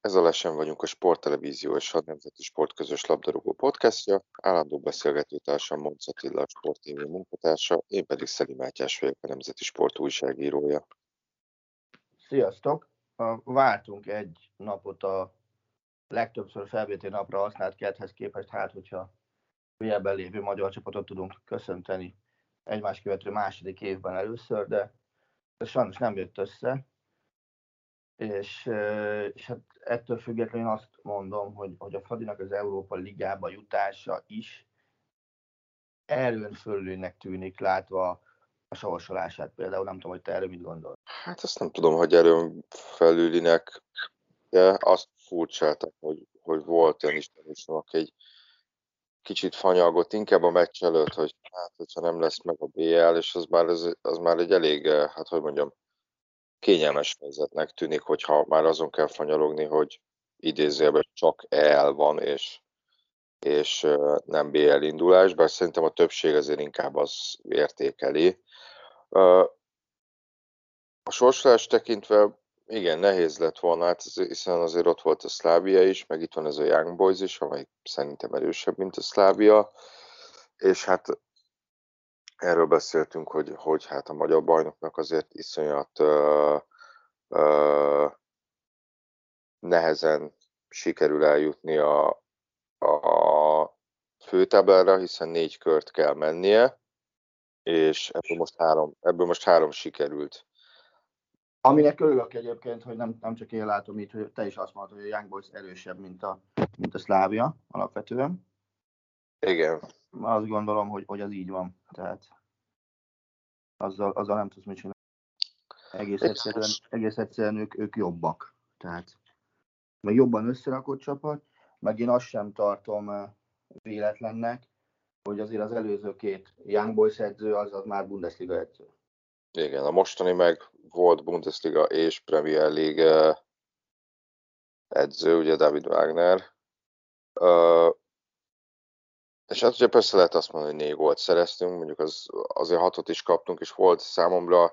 Ez a Lesen vagyunk a Sporttelevízió és a Nemzeti Sport közös labdarúgó podcastja. Állandó beszélgetőtársam Monc Attila, a Sport munkatársa, én pedig Szeli Mátyás vagyok, a Nemzeti Sport újságírója. Sziasztok! Váltunk egy napot a legtöbbször felvétel napra használt ketthez képest, hát hogyha mélyebben lévő magyar csapatot tudunk köszönteni egymás követő második évben először, de ez sajnos nem jött össze és, és hát ettől függetlenül azt mondom, hogy, hogy a Fradinak az Európa Ligába jutása is erőn fölülőnek tűnik, látva a sorsolását például. Nem tudom, hogy te erről mit gondol. Hát azt nem tudom, hogy erőn felülinek, de azt furcsáltak, hogy, hogy volt olyan ismerősöm, aki egy kicsit fanyalgott, inkább a meccs előtt, hogy hát, hogyha nem lesz meg a BL, és az már, az, az már egy elég, hát hogy mondjam, kényelmes helyzetnek tűnik, hogyha már azon kell fanyalogni, hogy idézőjelben csak EL van, és, és nem BL indulás, bár szerintem a többség azért inkább az értékeli. A sorsolás tekintve igen, nehéz lett volna, hát hiszen azért ott volt a Szlávia is, meg itt van ez a Young Boys is, amely szerintem erősebb, mint a Szlávia, és hát erről beszéltünk, hogy, hogy hát a magyar bajnoknak azért iszonyat ö, ö, nehezen sikerül eljutni a, a főtáblára, hiszen négy kört kell mennie, és ebből most három, ebből most három sikerült. Aminek örülök egyébként, hogy nem, nem csak én látom így, hogy te is azt mondod, hogy a Young Boys erősebb, mint a, mint a Szlávia alapvetően. Igen. Azt gondolom, hogy, hogy az így van. Tehát azzal, azzal nem tudsz mit csinálni. Egész egyszerűen, egész egyszerűen ők, ők jobbak. Tehát meg jobban összerakott csapat, meg én azt sem tartom eh, véletlennek, hogy azért az előző két Young Boys edző az, az már Bundesliga edző. Igen, a mostani meg volt Bundesliga és Premier League eh, edző, ugye David Wagner. És hát ugye persze lehet azt mondani, hogy négy gólt szereztünk, mondjuk az, azért hatot is kaptunk, és volt számomra,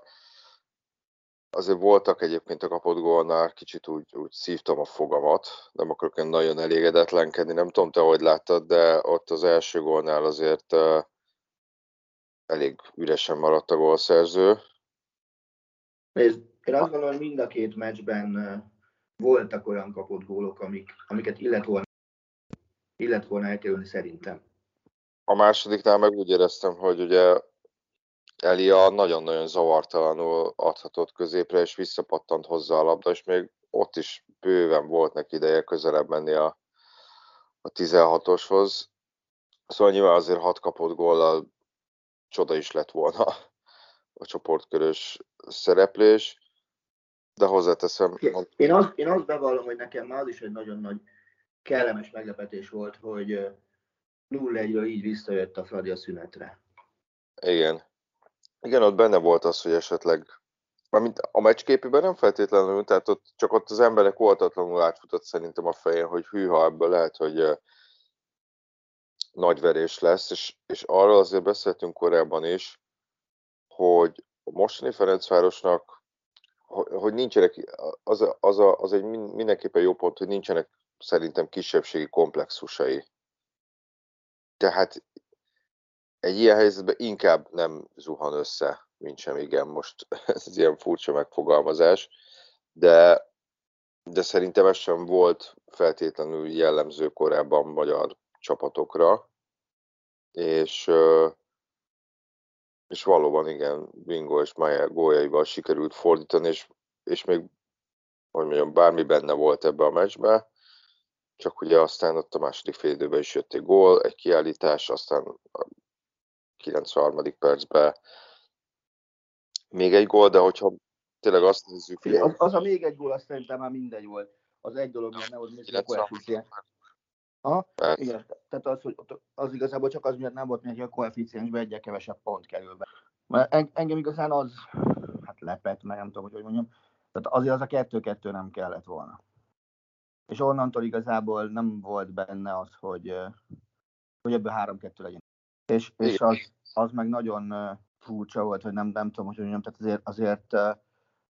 azért voltak egyébként a kapott gólnál, kicsit úgy, úgy szívtam a fogamat, nem akarok én nagyon elégedetlenkedni, nem tudom te, hogy láttad, de ott az első gólnál azért uh, elég üresen maradt a gólszerző. Nézd, én azt gondolom, hogy mind a két meccsben voltak olyan kapott gólok, amik, amiket illet volna, illet volna elkerülni szerintem. A másodiknál meg úgy éreztem, hogy ugye Elia nagyon-nagyon zavartalanul adhatott középre, és visszapattant hozzá a labda, és még ott is bőven volt neki ideje közelebb menni a, a 16-oshoz. Szóval nyilván azért hat kapott góllal csoda is lett volna a csoportkörös szereplés, de hozzáteszem... Én azt, én azt bevallom, hogy nekem már az is egy nagyon nagy kellemes meglepetés volt, hogy 0-1-ről így visszajött a Fradi a szünetre. Igen. Igen, ott benne volt az, hogy esetleg Mármint a meccsképében nem feltétlenül, tehát ott csak ott az emberek oltatlanul átfutott szerintem a fején, hogy hűha ebből lehet, hogy nagy verés lesz, és, és arról azért beszéltünk korábban is, hogy a mostani Ferencvárosnak, hogy nincsenek, az, az, a, az egy mindenképpen jó pont, hogy nincsenek szerintem kisebbségi komplexusai. Tehát egy ilyen helyzetben inkább nem zuhan össze, mint sem igen, most ez ilyen furcsa megfogalmazás, de, de szerintem ez sem volt feltétlenül jellemző korábban magyar csapatokra, és, és valóban igen, Bingo és Mayer góljaival sikerült fordítani, és, és még, hogy mondjam, bármi benne volt ebbe a meccsbe, csak ugye aztán ott a második fél időben is jött egy gól, egy kiállítás, aztán a 93. percben még egy gól, de hogyha tényleg azt nézzük... hogy... Az, az, a még egy gól, azt szerintem már mindegy volt. Az egy dolog, mert nehogy még a koeficiens. Aha, igen, tehát az, hogy az igazából csak az miatt nem volt, mert a koeficiensben egyre kevesebb pont kerül be. Mert engem igazán az, hát lepett, mert nem tudom, hogy hogy mondjam, tehát azért az a kettő-kettő nem kellett volna. És onnantól igazából nem volt benne az, hogy, hogy ebből három-kettő legyen. És, és az, az meg nagyon furcsa volt, hogy nem, nem tudom, hogy mondjam, tehát azért, azért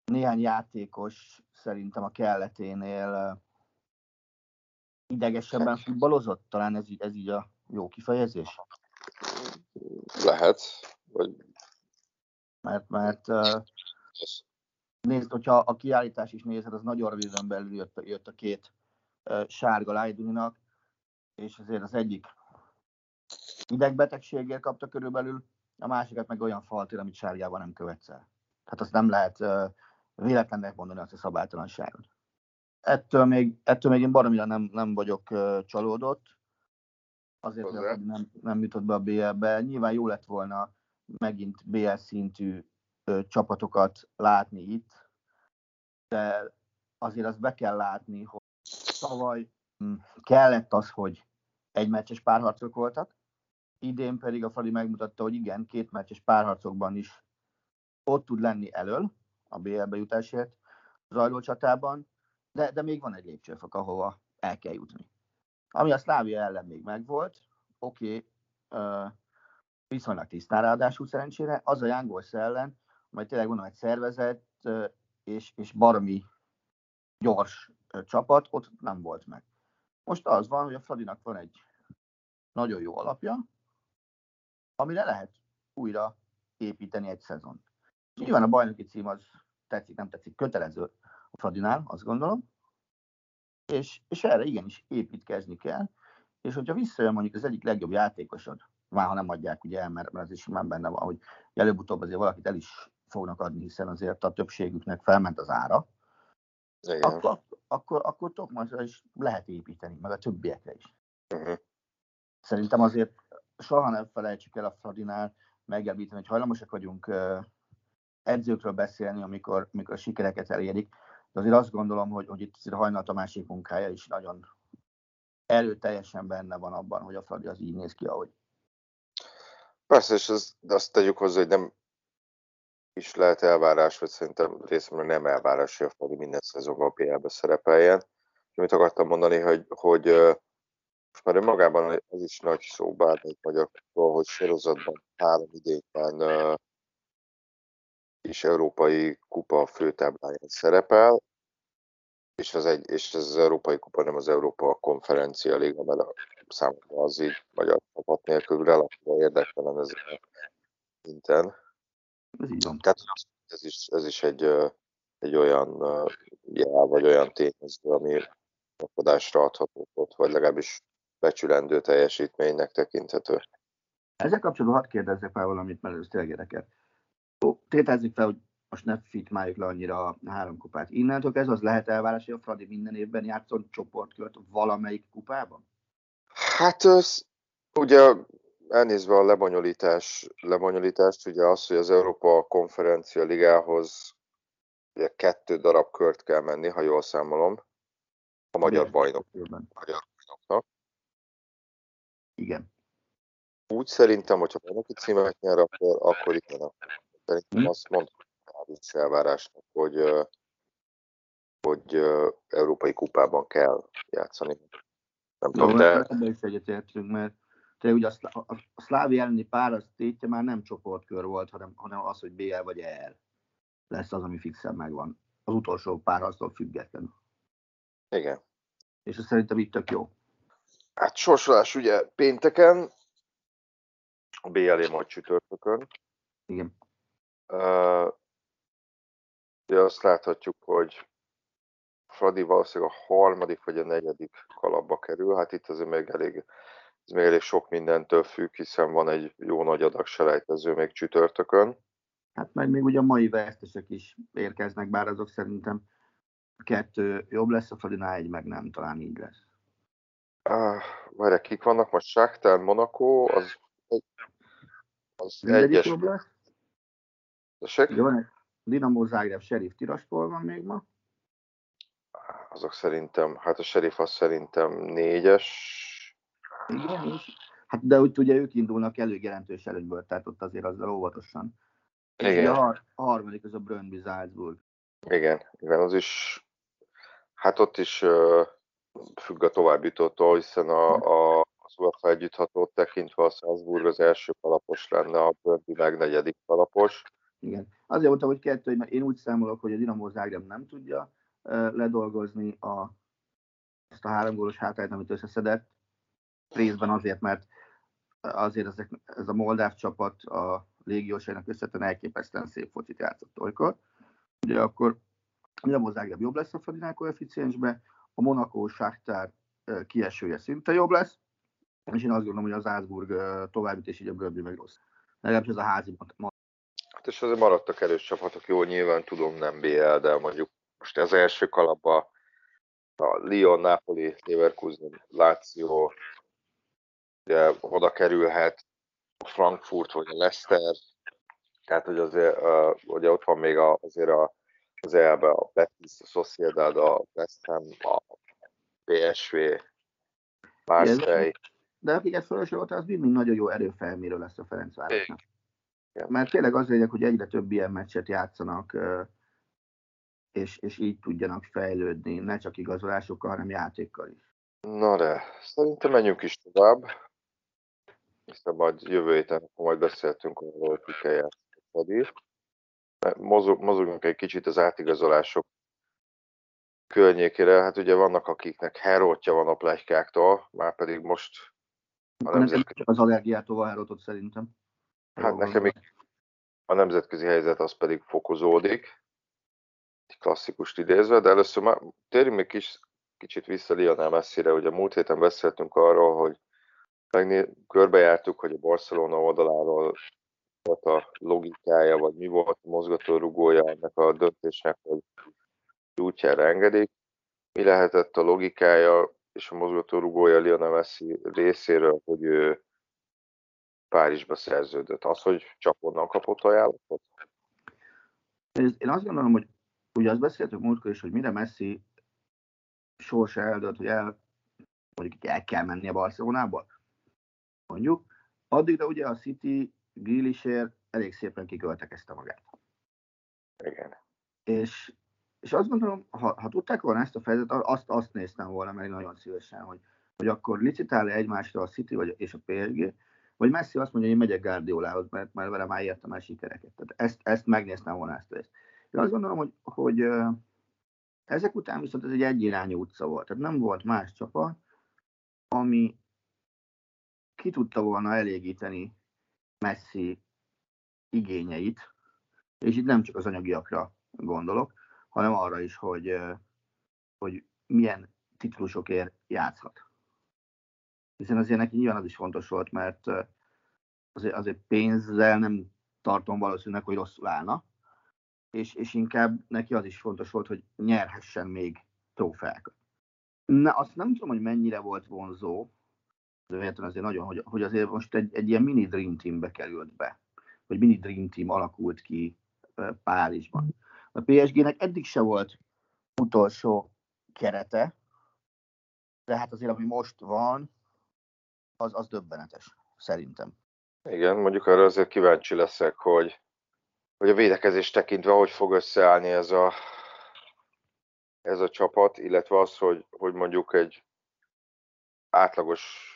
néhány játékos szerintem a kelleténél idegesebben futballozott? Talán ez, ez így a jó kifejezés? Lehet. Vagy... Mert, mert nézd, hogyha a kiállítás is nézed, az nagyon röviden belül jött, jött a két sárga Lajduninak, és azért az egyik idegbetegséggel kapta körülbelül, a másikat meg olyan faltér, amit sárgában nem követsz el. Tehát azt nem lehet véletlennek mondani azt a szabálytalanságot. Ettől még, ettől még én baromira nem, nem vagyok uh, csalódott, azért, hogy nem, nem jutott be a BL-be. Nyilván jó lett volna megint BL szintű uh, csapatokat látni itt, de azért azt be kell látni, hogy tavaly hm, kellett az, hogy egy meccses párharcok voltak, idén pedig a Fradi megmutatta, hogy igen, két meccses párharcokban is ott tud lenni elől, a BL-be jutásért zajló csatában, de, de még van egy lépcsőfok, ahova el kell jutni. Ami a Szlávia ellen még megvolt, oké, okay, viszonylag tisztán ráadásul szerencsére, az a Young ellen, majd tényleg mondom, egy szervezet és, és baromi gyors csapat, ott nem volt meg. Most az van, hogy a Fradinak van egy nagyon jó alapja, amire lehet újra építeni egy szezon. Nyilván a bajnoki cím az tetszik, nem tetszik, kötelező a Fradinál, azt gondolom, és, és erre igenis építkezni kell, és hogyha visszajön mondjuk az egyik legjobb játékosod, már ha nem adják ugye mert, mert az is már benne van, hogy előbb-utóbb azért valakit el is fognak adni, hiszen azért a többségüknek felment az ára, Igen. akkor, akkor, akkor Tokmazra is lehet építeni, meg a többiekre is. Uh-huh. Szerintem azért soha nem felejtsük el a Fradinál megemlíteni, hogy hajlamosak vagyunk edzőkről beszélni, amikor, amikor a sikereket elérik, de azért azt gondolom, hogy, hogy itt azért Hajnal Tamásik munkája is nagyon erőteljesen benne van abban, hogy a Fradi az így néz ki, ahogy. Persze, és az, de azt tegyük hozzá, hogy nem is lehet elvárás, vagy szerintem részemről nem elvárás, hogy a Fradi minden szezonban a PL-be szerepeljen. Amit akartam mondani, hogy, hogy most már önmagában az is nagy szó bármelyik magyar hogy sorozatban három idényben is Európai Kupa főtábláján szerepel, és, az egy, és ez az Európai Kupa nem az Európa Konferencia Liga, mert a számomra az így magyar csapat nélkül relatíve érdektelen ez a szinten. Ez így van. Tehát ez is, ez is egy, egy olyan jel, vagy olyan tényező, ami kapodásra adható ott, vagy legalábbis becsülendő teljesítménynek tekinthető. Ezzel kapcsolatban hadd kérdezzek fel valamit, mert ez tényleg érdekel tételezzük fel, hogy most ne fitmáljuk le annyira a három kupát. Innentől ez az lehet elvárás, hogy a Fradi minden évben játszon csoportkört valamelyik kupában? Hát az, ugye elnézve a lebonyolítás, lebonyolítást, ugye az, hogy az Európa konferencia ligához ugye kettő darab kört kell menni, ha jól számolom, a magyar bajnok. Magyar bajnoknak. Igen. Úgy szerintem, hogyha bajnoki címet nyer, akkor, akkor igen, Szerintem hmm. azt mondtam is elvárásnak, hogy, hogy Európai Kupában kell játszani. Nem Jó, tudom, de... Ebben is egyetértünk, mert te ugye a, a, a szlávi elleni pár az tétje már nem csoportkör volt, hanem, hanem az, hogy BL vagy EL lesz az, ami fixen megvan. Az utolsó párharctól függetlenül. Igen. És ez szerintem itt tök jó. Hát sorsolás ugye pénteken, a BL-é majd csütörtökön. Igen. Uh, ugye azt láthatjuk, hogy Fradi valószínűleg a harmadik vagy a negyedik kalapba kerül, hát itt azért még elég ez még elég sok mindentől függ, hiszen van egy jó nagy adag selejtező még csütörtökön. Hát meg még ugye a mai vesztesek is érkeznek, bár azok szerintem kettő jobb lesz, a Fadinál egy meg nem, talán így lesz. Uh, várj, kik vannak most? Shakhtar, Monaco, az, az Mindegyik egyes. jobb lesz. Tessék? Egy Dinamo Zagreb, Sheriff Tiraspol van még ma. Azok szerintem, hát a Sheriff az szerintem négyes. Igen, és, hát de úgy ugye ők indulnak elég jelentős előnyből, tehát ott azért azzal óvatosan. És ugye Igen. a, har- a harmadik az a Brøndby Salzburg. Igen, igen, az is, hát ott is uh, függ a továbbjutótól, hiszen a, a, az UEFA együtthatót tekintve a Salzburg az első kalapos lenne, a Burnley meg negyedik kalapos. Igen. Azért mondtam, hogy kettő, mert én úgy számolok, hogy a Dinamo Zagreb nem tudja uh, ledolgozni a, ezt a három gólos hátrányt, amit összeszedett. Részben azért, mert azért ezek, ez a moldáv csapat a légiósainak összetlen elképesztően szép focit játszott olykor. Ugye akkor Dinamo Zagreb jobb lesz a Fadinál koeficiensbe, a Monaco uh, kiesője szinte jobb lesz, és én azt gondolom, hogy az Salzburg uh, tovább és így a Brøndby meg rossz. Legalábbis ez a házi Hát és azért maradtak erős csapatok, jó, nyilván tudom nem BL, de mondjuk most az első kalapba a Lyon, Napoli, Leverkusen, Lazio, ugye oda kerülhet a Frankfurt vagy a Leicester, tehát hogy azért, uh, ugye ott van még a, azért a, az elbe a Betis, a Sociedad, a West Ham, a PSV, Marseille. De akiket felsorolta, az mind nagyon jó erőfelmérő lesz a Ferencvárosnak. Igen. Mert tényleg az lényeg, hogy egyre több ilyen meccset játszanak, és, és így tudjanak fejlődni, ne csak igazolásokkal, hanem játékkal is. Na de, szerintem menjünk is tovább. Majd jövő héten akkor majd beszéltünk arról, hogy ki kell játszani. Mozog, mozogjunk egy kicsit az átigazolások környékére. Hát ugye vannak, akiknek herótja van a plegykáktól, már pedig most a nemzetközi, csak az allergiától elrotott szerintem. hát nekem még a nemzetközi helyzet az pedig fokozódik. Egy klasszikust idézve, de először már térjünk még kis, kicsit vissza Lionel Messire. Ugye múlt héten beszéltünk arról, hogy megné- körbejártuk, hogy a Barcelona oldaláról volt a logikája, vagy mi volt a mozgatórugója ennek a döntésnek, hogy útjára engedik. Mi lehetett a logikája és a mozgatórugója Lionel Messi részéről, hogy ő Párizsba szerződött. Az, hogy csak onnan kapott ajánlatot? Én azt gondolom, hogy ugye azt beszéltük múltkor is, hogy mire Messi sorsa eldölt, hogy el, mondjuk el kell menni a Barcelonába, mondjuk, addigra ugye a City Grealishért elég szépen kiköltekezte magát. Igen. És, és azt gondolom, ha, ha tudták volna ezt a fejezetet, azt, azt néztem volna meg nagyon szívesen, hogy, hogy akkor licitál egymásra a City vagy, és a PSG, vagy Messi azt mondja, hogy én megyek Guardiolához, mert, mert vele már értem el sikereket. Tehát ezt, ezt megnéztem volna ezt részt. Én azt gondolom, hogy, hogy ezek után viszont ez egy egyirányú utca volt. Tehát nem volt más csapat, ami ki tudta volna elégíteni Messi igényeit, és itt nem csak az anyagiakra gondolok, hanem arra is, hogy, hogy milyen titulusokért játszhat. Hiszen azért neki nyilván az is fontos volt, mert azért, azért pénzzel nem tartom valószínűleg, hogy rosszul állna, és, és inkább neki az is fontos volt, hogy nyerhessen még trófeákat. Na, azt nem tudom, hogy mennyire volt vonzó, de azért nagyon, hogy, hogy azért most egy, egy ilyen mini Dream Teambe került be, vagy mini Dream Team alakult ki Párizsban. A PSG-nek eddig se volt utolsó kerete, de hát azért, ami most van, az, az döbbenetes, szerintem. Igen, mondjuk arra azért kíváncsi leszek, hogy, hogy a védekezés tekintve hogy fog összeállni ez a, ez a csapat, illetve az, hogy, hogy mondjuk egy átlagos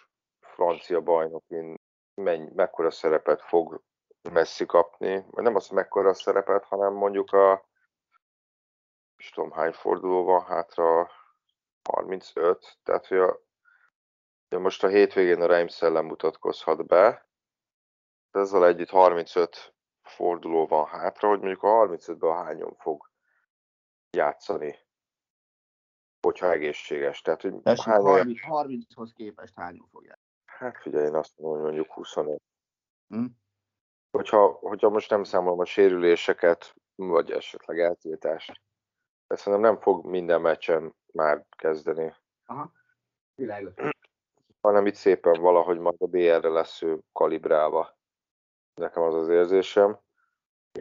francia bajnokin menny, mekkora szerepet fog Messi kapni, vagy nem az, mekkora szerepet, hanem mondjuk a és tudom hány forduló van hátra, 35, tehát hogy a, ugye most a hétvégén a Reims ellen mutatkozhat be, ezzel együtt 35 forduló van hátra, hogy mondjuk a 35-ben hányan fog játszani, hogyha egészséges. Tehát, hogy Tessék, hányan, 30, 30-hoz képest hányan fogják. Hát figyelj, én azt mondom, hogy mondjuk 25. Hm? Hogyha, hogyha most nem számolom a sérüléseket, vagy esetleg eltiltást, de szerintem nem fog minden meccsen már kezdeni, Aha, világos. hanem itt szépen valahogy majd a BR-re lesz ő kalibrálva. Nekem az az érzésem.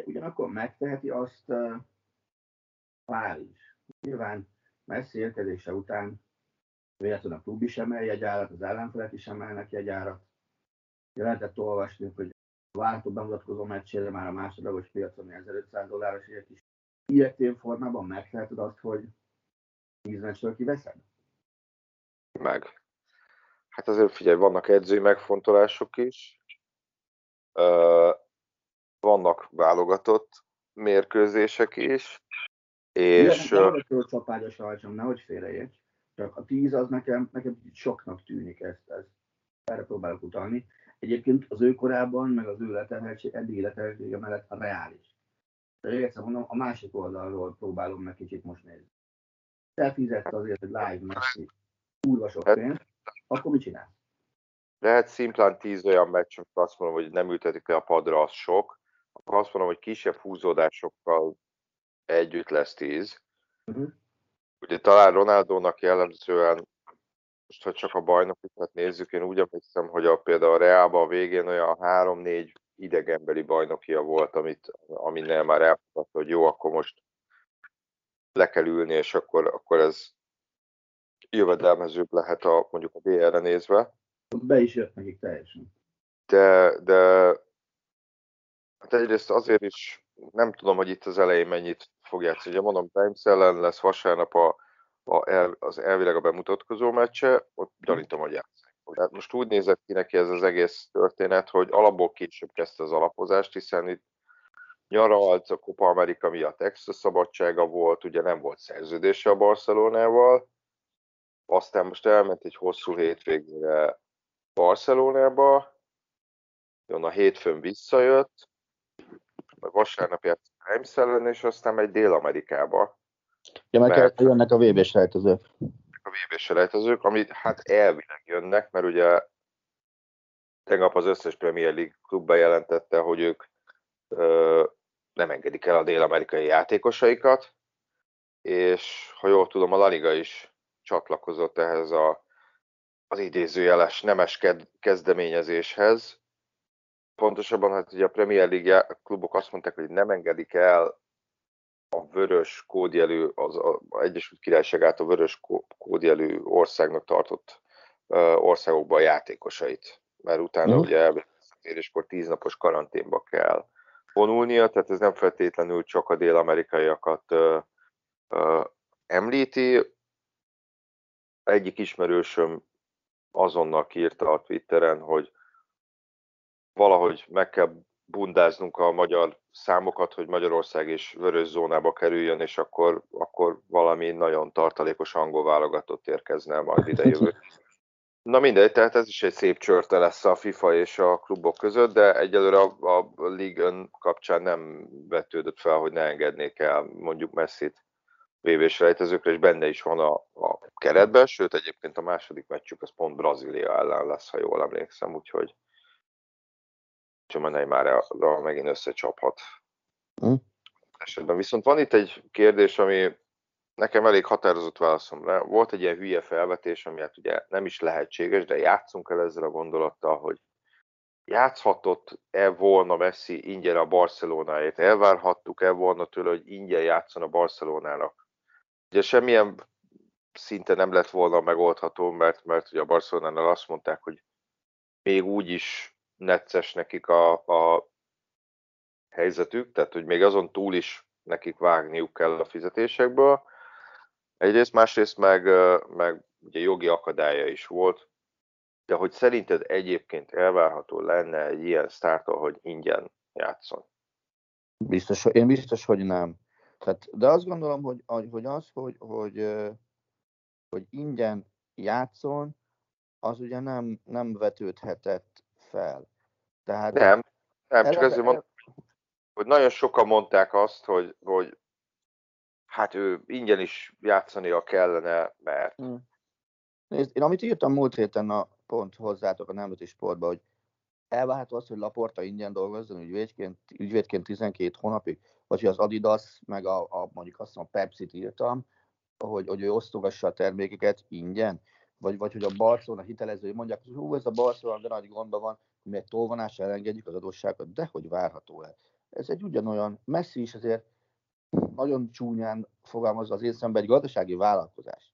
Ugyanakkor megteheti azt uh, Pál is. Nyilván Messi érkezése után véletlenül a klub is emel jegyárat, az ellenfelek is emelnek jegyárat. Lehetett olvasni, hogy a váltó bemutatkozó meccsére már a másodlagos piacon 1500 dolláros ért is. Ilyetén formában megteheted azt, hogy 10 meccsről kiveszed? Meg. Hát azért figyelj, vannak edzői megfontolások is. Ö, vannak válogatott mérkőzések is. És Nem arra csapágyas rajtam, nehogy félreérts. Csak a 10 az nekem, nekem soknak tűnik ezt, ezt. Erre próbálok utalni. Egyébként az ő korában, meg az ő leterheltség, eddigi leterheltsége mellett a reális. De egyszer mondom, a másik oldalról próbálom meg kicsit most nézni. Te fizetsz azért, hogy live Messi kurva sok pénzt, akkor mit csinálsz? lehet szimplán 10 olyan meccs, amikor azt mondom, hogy nem ültetik le a padra, az sok. Akkor azt mondom, hogy kisebb húzódásokkal együtt lesz 10. Uh-huh. Ugye talán Ronaldónak jellemzően, most ha csak a bajnokokat nézzük, én úgy emlékszem, hogy a, például a Reálban a végén olyan 3-4 idegenbeli bajnokia volt, amit, aminél már elfogadta, hogy jó, akkor most le kell ülni, és akkor, akkor ez jövedelmezőbb lehet a, mondjuk a BR-re nézve. Be is jött nekik teljesen. De, de hát egyrészt azért is nem tudom, hogy itt az elején mennyit fog játszani. Ugye mondom, Times ellen lesz vasárnap a, a el, az elvileg a bemutatkozó meccse, ott gyanítom, hogy játszik. Hát most úgy nézett ki neki ez az egész történet, hogy alapból később kezdte az alapozást, hiszen itt nyaralt a Copa America miatt extra szabadsága volt, ugye nem volt szerződése a Barcelonával, aztán most elment egy hosszú hétvégére Barcelonába, jön a hétfőn visszajött, vasárnap játszik Reims ellen, és aztán megy Dél-Amerikába. Ja, meg mert jönnek a VB-s rejtezők. A VB-s rejtezők, amit hát elvileg jönnek, mert ugye tegnap az összes Premier League klub bejelentette, hogy ők ö, nem engedik el a dél-amerikai játékosaikat, és ha jól tudom, a La Liga is csatlakozott ehhez a, az idézőjeles nemes kezdeményezéshez. Pontosabban, hát ugye a Premier League klubok azt mondták, hogy nem engedik el a vörös kódjelű, az a Egyesült Királyság által vörös kódjelű országnak tartott országokba a játékosait. Mert utána uh-huh. ugye éréskor tíznapos karanténba kell vonulnia, tehát ez nem feltétlenül csak a dél-amerikaiakat említi. Egyik ismerősöm azonnal kiírta a Twitteren, hogy valahogy meg kell bundáznunk a magyar számokat, hogy Magyarország is vörös zónába kerüljön, és akkor, akkor valami nagyon tartalékos angol válogatott érkezne majd ide jövő. Na mindegy, tehát ez is egy szép csörte lesz a FIFA és a klubok között, de egyelőre a, a League kapcsán nem vetődött fel, hogy ne engednék el mondjuk Messi-t VB-s rejtezőkre, és benne is van a, a keretben, sőt egyébként a második meccsük az pont Brazília ellen lesz, ha jól emlékszem, úgyhogy Csomanai már megint összecsaphat. Mm. Esetben. Viszont van itt egy kérdés, ami nekem elég határozott válaszom rá. Volt egy ilyen hülye felvetés, ami hát ugye nem is lehetséges, de játszunk el ezzel a gondolattal, hogy játszhatott-e volna Messi ingyen a Barcelonáért? Elvárhattuk-e volna tőle, hogy ingyen játszon a Barcelonának? Ugye semmilyen szinte nem lett volna megoldható, mert, mert ugye a Barcelonánál azt mondták, hogy még úgy is necces nekik a, a helyzetük, tehát hogy még azon túl is nekik vágniuk kell a fizetésekből. Egyrészt, másrészt meg, meg ugye jogi akadálya is volt, de hogy szerinted egyébként elvárható lenne egy ilyen sztártól, hogy ingyen játszon? Biztos, én biztos, hogy nem. Tehát, de azt gondolom, hogy, hogy az, hogy, hogy, hogy ingyen játszon, az ugye nem, nem vetődhetett fel. Tehát nem, nem csak ezért mondom, hogy nagyon sokan mondták azt, hogy, hogy hát ő ingyen is játszania kellene, mert... Hmm. Nézd, én amit írtam múlt héten a pont hozzátok a nemzeti sportba, hogy elvárható az, hogy Laporta ingyen dolgozzon ügyvédként, ügyvédként 12 hónapig, vagy hogy az Adidas, meg a, a mondjuk azt mondom, Pepsi-t írtam, hogy, hogy ő osztogassa a termékeket ingyen, vagy, vagy hogy a Barcelona hitelezői mondják, hogy hú, ez a Barcelona de nagy gondban van, mi egy tolvonás elengedjük az adósságot, de hogy várható el. Ez egy ugyanolyan, messzi is azért nagyon csúnyán fogalmazva az én szemben egy gazdasági vállalkozás.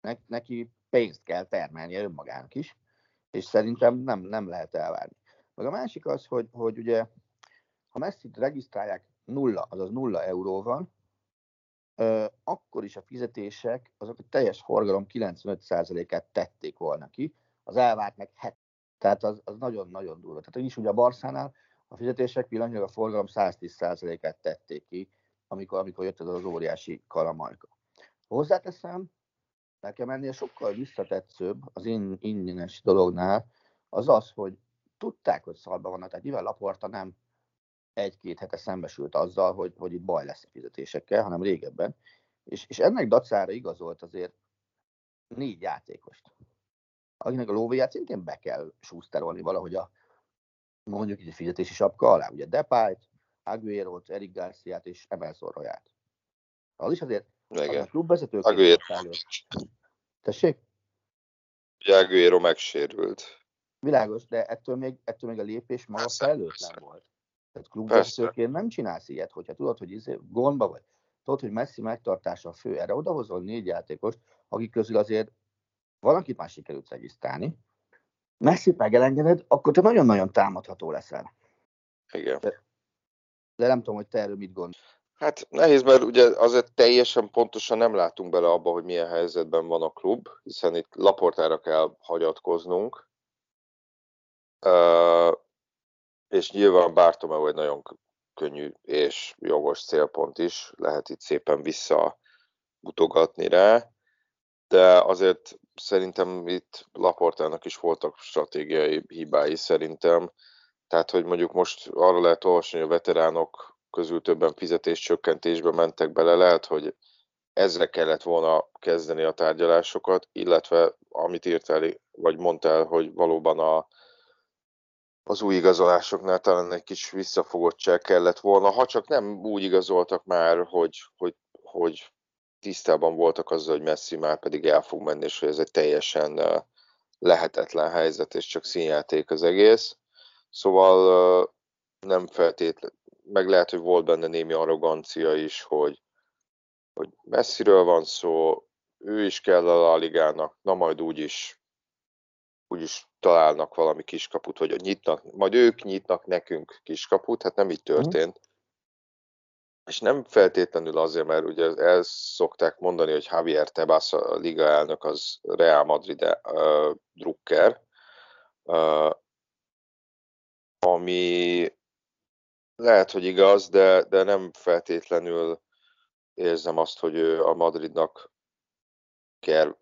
Ne, neki pénzt kell termelnie önmagának is, és szerintem nem, nem lehet elvárni. Meg a másik az, hogy, hogy ugye, ha messi regisztrálják nulla, azaz nulla euró van, akkor is a fizetések azok a teljes forgalom 95%-át tették volna ki, az elvárt meg 7. Tehát az, az nagyon-nagyon durva. Tehát is ugye a Barszánál a fizetések pillanatnyilag a forgalom 110%-át tették ki, amikor, amikor jött ez az óriási kalamajka. Hozzáteszem, nekem ennél sokkal visszatetszőbb az in, ingyenes dolognál az az, hogy tudták, hogy szalba vannak, tehát nyilván Laporta nem egy-két hete szembesült azzal, hogy, hogy itt baj lesz a fizetésekkel, hanem régebben, és, és ennek dacára igazolt azért négy játékost, akinek a lóvéját szintén be kell súszterolni valahogy a mondjuk egy fizetési sapka alá, ugye Depayt, aguero Eric Garciát és Emerson Royát. Az is azért Igen. a klubvezetők Aguero. Tessék? Aguero megsérült. Világos, de ettől még, ettől még a lépés maga felelőtlen volt. Tehát klubvezetőként nem csinálsz ilyet, hogyha tudod, hogy izé, gondba vagy. Tudod, hogy Messi megtartása a fő. Erre odahozol négy játékost, akik közül azért valakit már sikerült regisztrálni. Messi megelengeded, akkor te nagyon-nagyon támadható leszel. Igen. De, de nem tudom, hogy te erről mit gondolsz. Hát nehéz, mert ugye azért teljesen pontosan nem látunk bele abba, hogy milyen helyzetben van a klub, hiszen itt Laportára kell hagyatkoznunk. Uh, és nyilván Bartomeu egy nagyon könnyű és jogos célpont is, lehet itt szépen visszamutogatni rá, de azért szerintem itt Laportának is voltak stratégiai hibái szerintem, tehát hogy mondjuk most arra lehet olvasni, hogy a veteránok közül többen fizetéscsökkentésbe mentek bele, lehet, hogy ezre kellett volna kezdeni a tárgyalásokat, illetve amit írtál, vagy mondtál, hogy valóban a, az új igazolásoknál talán egy kis visszafogottság kellett volna, ha csak nem úgy igazoltak már, hogy, hogy, hogy tisztában voltak azzal, hogy Messi már pedig el fog menni, és hogy ez egy teljesen lehetetlen helyzet, és csak színjáték az egész. Szóval nem feltétlenül, meg lehet, hogy volt benne némi arrogancia is, hogy, hogy messziről van szó, ő is kell a Ligának, na majd úgyis, úgyis találnak valami kiskaput, hogy nyitnak, majd ők nyitnak nekünk kiskaput, hát nem így történt. Mm. És nem feltétlenül azért, mert ugye el szokták mondani, hogy Javier Tebas, a liga elnök, az Real Madrid uh, drukker, uh, ami lehet, hogy igaz, de, de nem feltétlenül érzem azt, hogy ő a Madridnak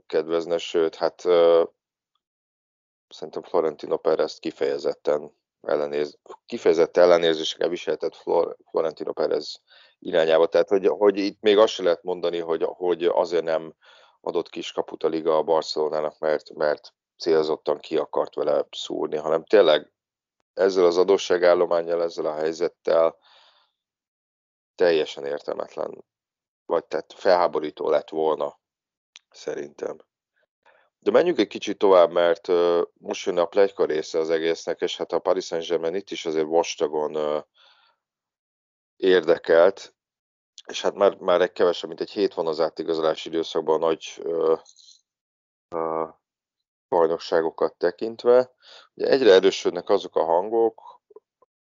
kedvezne, sőt, hát uh, szerintem Florentino Perez kifejezetten ellenéz, kifejezett ellenérzésekkel viseltetett Flor, Florentino Perez irányába. Tehát, hogy, hogy itt még azt se lehet mondani, hogy, hogy azért nem adott kis kaput a liga a Barcelonának, mert, mert célzottan ki akart vele szúrni, hanem tényleg ezzel az adósságállományjal, ezzel a helyzettel teljesen értelmetlen, vagy tehát felháborító lett volna, szerintem. De menjünk egy kicsit tovább, mert most jön a plegyka része az egésznek, és hát a Paris Saint-Germain itt is azért vastagon érdekelt, és hát már, már egy kevesebb, mint egy hét van az átigazolási időszakban a nagy bajnokságokat tekintve. Ugye egyre erősödnek azok a hangok,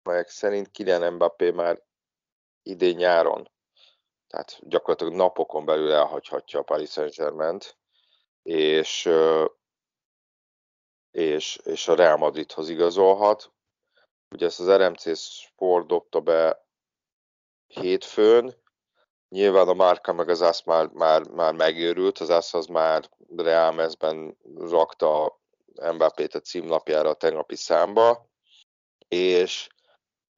melyek szerint Kylian Mbappé már idén nyáron, tehát gyakorlatilag napokon belül elhagyhatja a Paris Saint-Germain-t, és, és, és a Real Madridhoz igazolhat. Ugye ezt az RMC Sport dobta be hétfőn, nyilván a Márka meg az ASZ már, már, már megőrült, az ASZ az már Real mezben rakta Mbappét a címlapjára a tegnapi számba, és,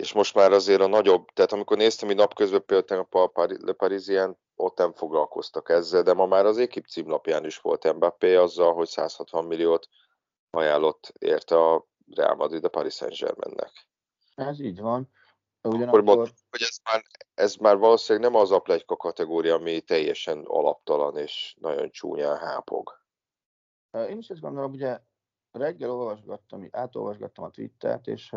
és most már azért a nagyobb, tehát amikor néztem, hogy napközben például a Le Parisien, ott nem foglalkoztak ezzel, de ma már az Ekip címlapján is volt Mbappé azzal, hogy 160 milliót ajánlott érte a Real Madrid a Paris Saint-Germainnek. Ez így van. Ugyanakkor... Akkor mondom, hogy ez már, ez már valószínűleg nem az a plegyka kategória, ami teljesen alaptalan és nagyon csúnyán hápog. Én is ezt gondolom, ugye reggel olvasgattam, átolvasgattam a Twittert, és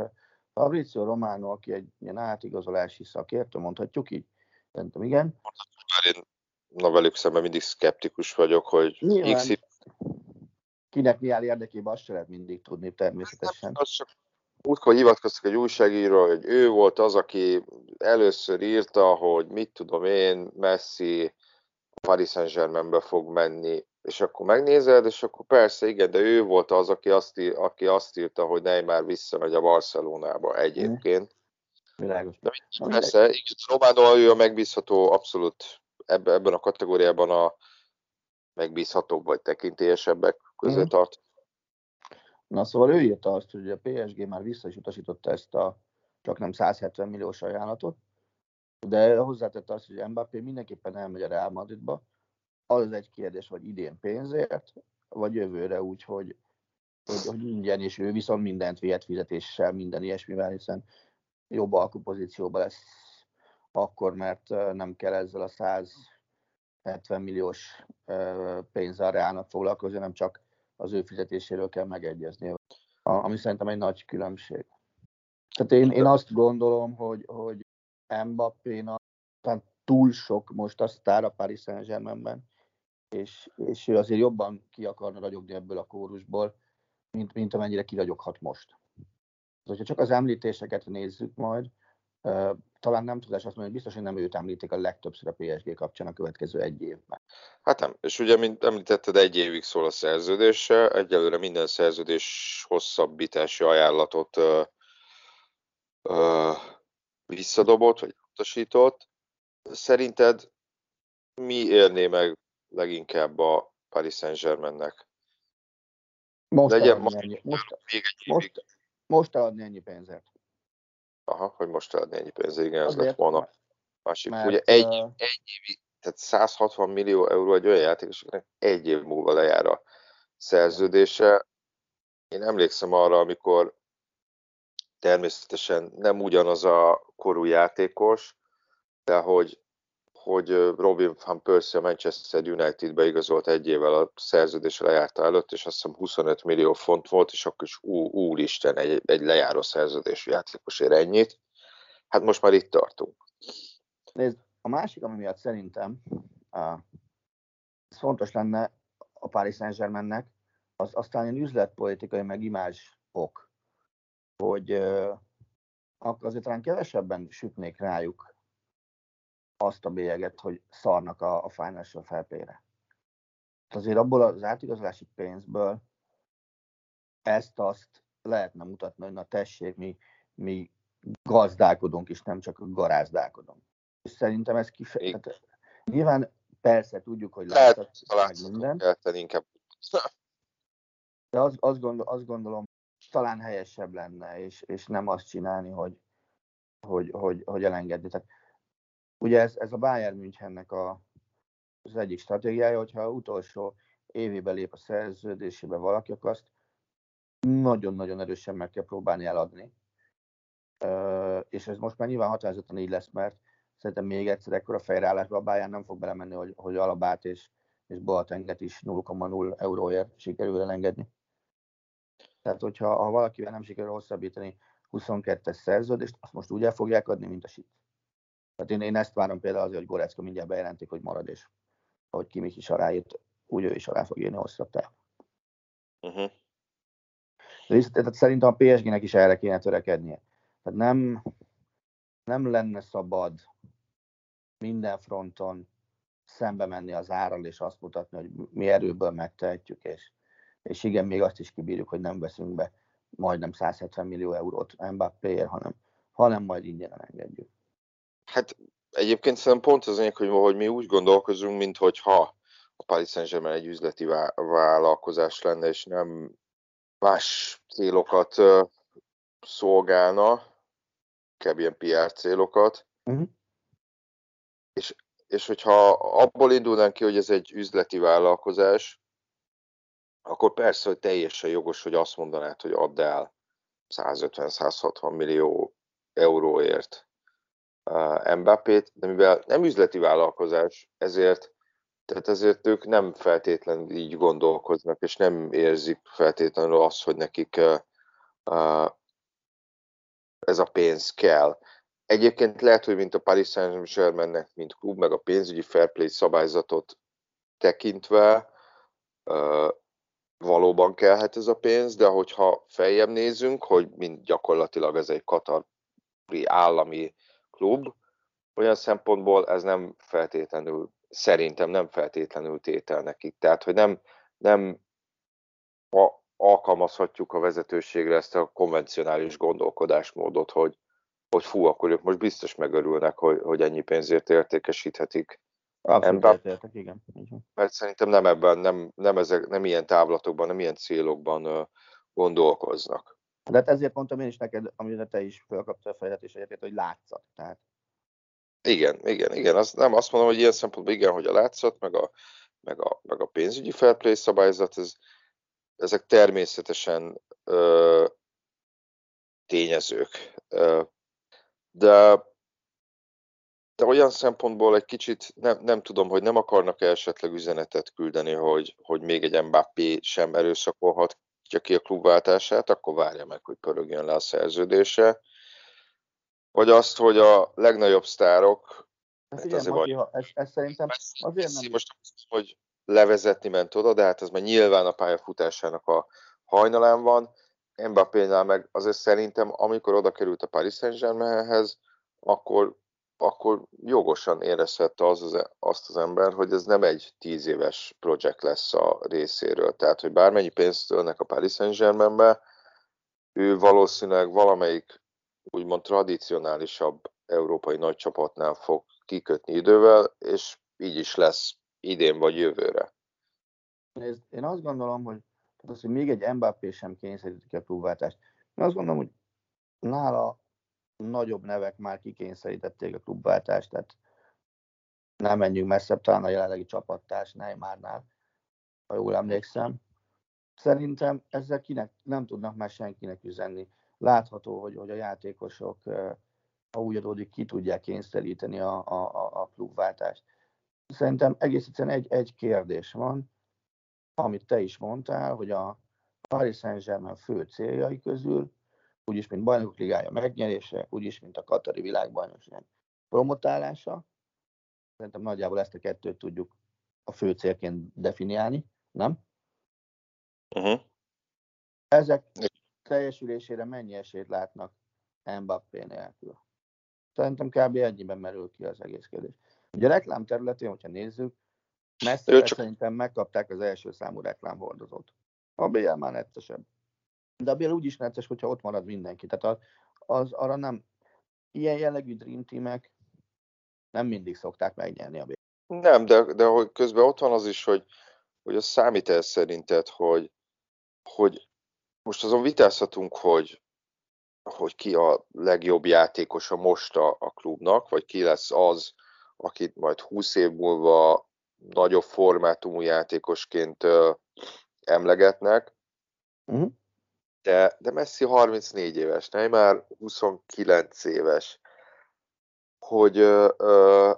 Fabrizio Romano, aki egy ilyen átigazolási szakértő, mondhatjuk így? Szerintem igen. Már én na velük szemben mindig szkeptikus vagyok, hogy Nyilván, X kinek mi áll érdekében, azt se lehet mindig tudni természetesen. Az csak múltkor hivatkoztak egy újságíró, hogy ő volt az, aki először írta, hogy mit tudom én, Messi Paris Saint-Germainbe fog menni, és akkor megnézed, és akkor persze, igen, de ő volt az, aki azt, ír, aki azt írta, hogy Neymar visszamegy a Barcelonába egyébként. Világos. De persze, Románó ő a megbízható, abszolút ebben a kategóriában a megbízhatóbb vagy tekintélyesebbek közé mm. tart. Na szóval ő írta azt, hogy a PSG már vissza is utasította ezt a csak nem 170 milliós ajánlatot, de hozzátette azt, hogy Mbappé mindenképpen elmegy a Real Madridba. Az egy kérdés, hogy idén pénzért, vagy jövőre úgy, hogy, hogy, hogy ingyen, és ő viszont mindent vihet fizetéssel, minden ilyesmivel, hiszen jobb alkupozícióban lesz akkor, mert nem kell ezzel a 170 milliós pénzzel Reálnak foglalkozni, nem csak az ő fizetéséről kell megegyezni, ami szerintem egy nagy különbség. Tehát én, én azt gondolom, hogy, hogy Mbappé-nak túl sok most a sztár a Paris Saint-Germainben, és, és ő azért jobban ki akarna ragyogni ebből a kórusból, mint, mint amennyire kiragyoghat most. Hogyha csak az említéseket nézzük majd, talán nem tudás azt mondani, hogy biztos, hogy nem őt említik a legtöbbször a PSG kapcsán a következő egy évben. Hát nem, és ugye, mint említetted, egy évig szól a szerződése, egyelőre minden szerződés hosszabbítási ajánlatot ö, ö, visszadobott, vagy utasított. Szerinted mi érné meg leginkább a Paris Saint-Germainnek? Most, Legyen, most, ennyi, most, még egy most, most eladni ennyi pénzért. Aha, hogy most eladni ennyi pénzt, igen, ez lett volna. Másik, mert, ugye egy, uh... egy évi, tehát 160 millió euró egy olyan játékosoknak egy év múlva lejár a szerződése. Én emlékszem arra, amikor természetesen nem ugyanaz a korú játékos, de hogy, hogy Robin van Persie a Manchester United-be igazolt egy évvel a szerződés lejárta előtt, és azt hiszem 25 millió font volt, és akkor is ú, úristen, egy, egy lejáró szerződésű játékosért ennyit. Hát most már itt tartunk. Nézd, a másik, ami miatt szerintem uh, ez fontos lenne a Paris Saint-Germainnek, az aztán ilyen üzletpolitikai, meg imázs ok, hogy uh, akkor azért talán kevesebben sütnék rájuk azt a bélyeget, hogy szarnak a, a Financial Fair Azért abból az átigazolási pénzből ezt-azt lehetne mutatni, hogy na tessék, mi, mi gazdálkodunk, és nem csak garázdálkodunk. És szerintem ez kifejezetten... Nyilván persze tudjuk, hogy lehet meg minden. inkább. De azt, azt, gondol, azt gondolom, talán helyesebb lenne, és, és nem azt csinálni, hogy, hogy, hogy, hogy elengedni. Tehát Ugye ez, ez a Bayern Münchennek a, az egyik stratégiája, hogyha utolsó évébe lép a szerződésébe valaki, akkor azt nagyon-nagyon erősen meg kell próbálni eladni. És ez most már nyilván határozottan így lesz, mert szerintem még egyszer ekkora fejreállásba a Bayern nem fog belemenni, hogy, hogy Alabát és, és Boatenget is 0,0 euróért sikerül elengedni. Tehát, hogyha ha valakivel nem sikerül hosszabbítani 22-es szerződést, azt most úgy el fogják adni, mint a sit. Tehát én, én ezt várom például azért, hogy Gorecka mindjárt bejelentik, hogy marad, és ahogy Kimich is aláírt, úgy ő is alá fog írni hosszabb távon. Uh-huh. Tehát szerintem a PSG-nek is erre kéne törekednie. Tehát nem, nem lenne szabad minden fronton szembe menni az árral, és azt mutatni, hogy mi erőből megtehetjük, és, és igen, még azt is kibírjuk, hogy nem veszünk be majdnem 170 millió eurót Mbappéért, hanem, hanem majd ingyen engedjük. Hát egyébként szerintem pont az hogy, hogy mi úgy gondolkozunk, mintha a Paris Saint-Germain egy üzleti vállalkozás lenne, és nem más célokat szolgálna, kebb ilyen PR célokat. Uh-huh. És, és hogyha abból indulnánk ki, hogy ez egy üzleti vállalkozás, akkor persze, hogy teljesen jogos, hogy azt mondanád, hogy add el 150-160 millió euróért Mbappét, de mivel nem üzleti vállalkozás, ezért tehát ezért ők nem feltétlenül így gondolkoznak, és nem érzik feltétlenül azt, hogy nekik ez a pénz kell. Egyébként lehet, hogy mint a Paris Saint-Germainnek, mint klub, meg a pénzügyi fair play szabályzatot tekintve, valóban kellhet ez a pénz, de hogyha feljebb nézünk, hogy mint gyakorlatilag ez egy katari állami klub, olyan szempontból ez nem feltétlenül, szerintem nem feltétlenül tétel nekik. Tehát, hogy nem, nem a, alkalmazhatjuk a vezetőségre ezt a konvencionális gondolkodásmódot, hogy, hogy fú, akkor ők most biztos megörülnek, hogy, hogy ennyi pénzért értékesíthetik Abszolút értek, igen. Mert szerintem nem ebben, nem, nem, ezek, nem ilyen távlatokban, nem ilyen célokban gondolkoznak. De hát ezért mondtam én is neked, amire te is felkaptál a fejedet, és egyébként, hogy látszat. Tehát. Igen, igen, igen. Azt, nem azt mondom, hogy ilyen szempontból igen, hogy a látszat, meg a, meg a, meg a pénzügyi fair play szabályzat, ez, ezek természetesen ö, tényezők. Ö, de de olyan szempontból egy kicsit nem, nem tudom, hogy nem akarnak -e esetleg üzenetet küldeni, hogy, hogy még egy Mbappé sem erőszakolhat ki a klubváltását, akkor várja meg, hogy pörögjön le a szerződése. Vagy azt, hogy a legnagyobb sztárok... Hát igen, azért Maki, vagy, ez, ez szerintem azért nem... Most, hogy levezetni ment oda, de hát ez már nyilván a pályafutásának a hajnalán van. Mbappénál meg azért szerintem, amikor oda került a Paris Saint-Germainhez, akkor akkor jogosan érezhette az, az, azt az ember, hogy ez nem egy tíz éves projekt lesz a részéről. Tehát, hogy bármennyi pénzt ölnek a Paris Saint-Germainbe, ő valószínűleg valamelyik úgymond tradicionálisabb európai nagy csapatnál fog kikötni idővel, és így is lesz idén vagy jövőre. Nézd, én azt gondolom, hogy, az, hogy még egy Mbappé sem kényszerítik a klubváltást. Én azt gondolom, hogy nála nagyobb nevek már kikényszerítették a klubváltást, tehát nem menjünk messzebb, talán a jelenlegi csapattárs Neymarnál, ha jól emlékszem. Szerintem ezzel kinek, nem tudnak már senkinek üzenni. Látható, hogy, hogy a játékosok, ha úgy adódik, ki tudják kényszeríteni a, a, a klubváltást. Szerintem egész egyszerűen egy, egy kérdés van, amit te is mondtál, hogy a Paris Saint-Germain fő céljai közül úgyis, mint bajnokok ligája megnyerése, úgyis, mint a Katari világbajnokság promotálása. Szerintem nagyjából ezt a kettőt tudjuk a fő célként definiálni, nem? Uh-huh. Ezek teljesülésére mennyi esélyt látnak Mbappé nélkül? Szerintem kb. ennyiben merül ki az egész kérdés. Ugye a reklám területén, hogyha nézzük, messze csak... szerintem megkapták az első számú reklámhordozót. A BL már nettesebb. De a Bél úgy is necces, hogyha ott marad mindenki. Tehát az, arra nem, ilyen jellegű Dream Teamek nem mindig szokták megnyerni a Bél. Nem, de, de hogy közben ott van az is, hogy, hogy az számít el szerinted, hogy, hogy most azon vitázhatunk, hogy, hogy ki a legjobb játékosa most a, a klubnak, vagy ki lesz az, akit majd 20 év múlva nagyobb formátumú játékosként ö, emlegetnek. Uh-huh de, de Messi 34 éves, már 29 éves, hogy, ö,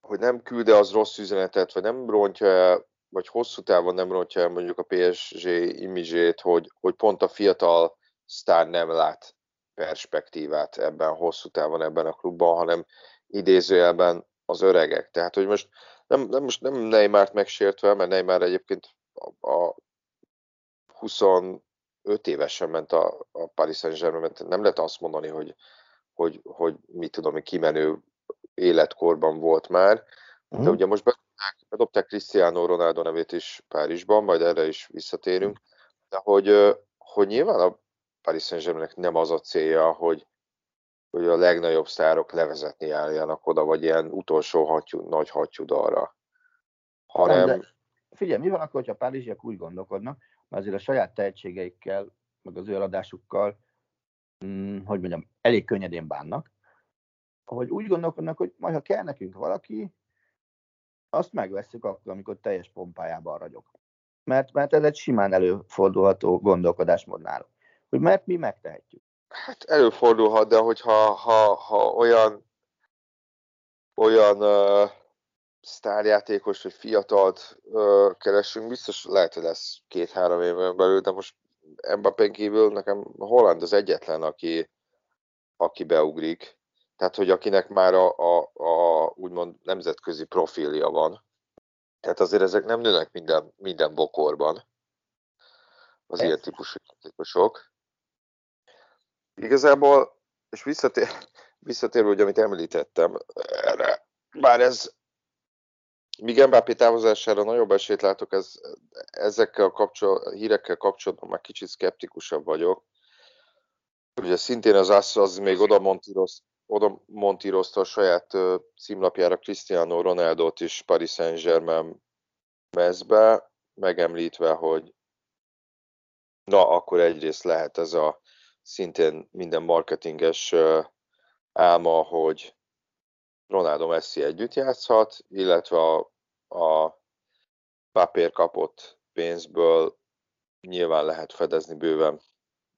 hogy nem küld az rossz üzenetet, vagy nem rontja el, vagy hosszú távon nem rontja el mondjuk a PSG imidzsét, hogy, hogy pont a fiatal sztár nem lát perspektívát ebben hosszú távon ebben a klubban, hanem idézőjelben az öregek. Tehát, hogy most nem, nem, most nem Neymart megsértve, mert Neymar egyébként a, a 20 öt évesen ment a, a Paris Saint-Germain, nem lehet azt mondani, hogy, hogy, hogy mit tudom, hogy kimenő életkorban volt már, de uh-huh. ugye most bedobták, bedobták Cristiano Ronaldo nevét is Párizsban, majd erre is visszatérünk, de hogy, hogy nyilván a Paris saint nem az a célja, hogy, hogy a legnagyobb sztárok levezetni álljanak oda, vagy ilyen utolsó hattyú, nagy hattyúdalra. Hanem... Nem, de figyelj, mi van akkor, hogyha a párizsiak úgy gondolkodnak, mert azért a saját tehetségeikkel, meg az ő eladásukkal, hm, hogy mondjam, elég könnyedén bánnak, hogy úgy gondolkodnak, hogy majd ha kell nekünk valaki, azt megveszünk akkor, amikor teljes pompájában ragyog. Mert, mert ez egy simán előfordulható gondolkodásmód náluk. Hogy mert mi megtehetjük. Hát előfordulhat, de hogyha ha, ha olyan olyan uh, sztárjátékos vagy fiatalt uh, keresünk, biztos lehet, hogy lesz két-három évben belül, de most Mbappé kívül nekem Holland az egyetlen, aki, aki beugrik. Tehát, hogy akinek már a, a, a úgymond nemzetközi profilja van. Tehát azért ezek nem nőnek minden, minden bokorban, az Ez. ilyen típusú játékosok. Igazából, és visszatér, visszatérve, hogy amit említettem erre, bár ez míg Mbappé távozására nagyobb esélyt látok, ez, ezekkel a kapcsol, hírekkel kapcsolatban már kicsit szkeptikusabb vagyok. Ugye szintén az ASZ az még oda montíroz, montírozta a saját uh, címlapjára Cristiano Ronaldo-t is Paris Saint-Germain mezbe, megemlítve, hogy na, akkor egyrészt lehet ez a szintén minden marketinges álma, hogy Ronaldo Messi együtt játszhat, illetve a, a papír kapott pénzből nyilván lehet fedezni bőven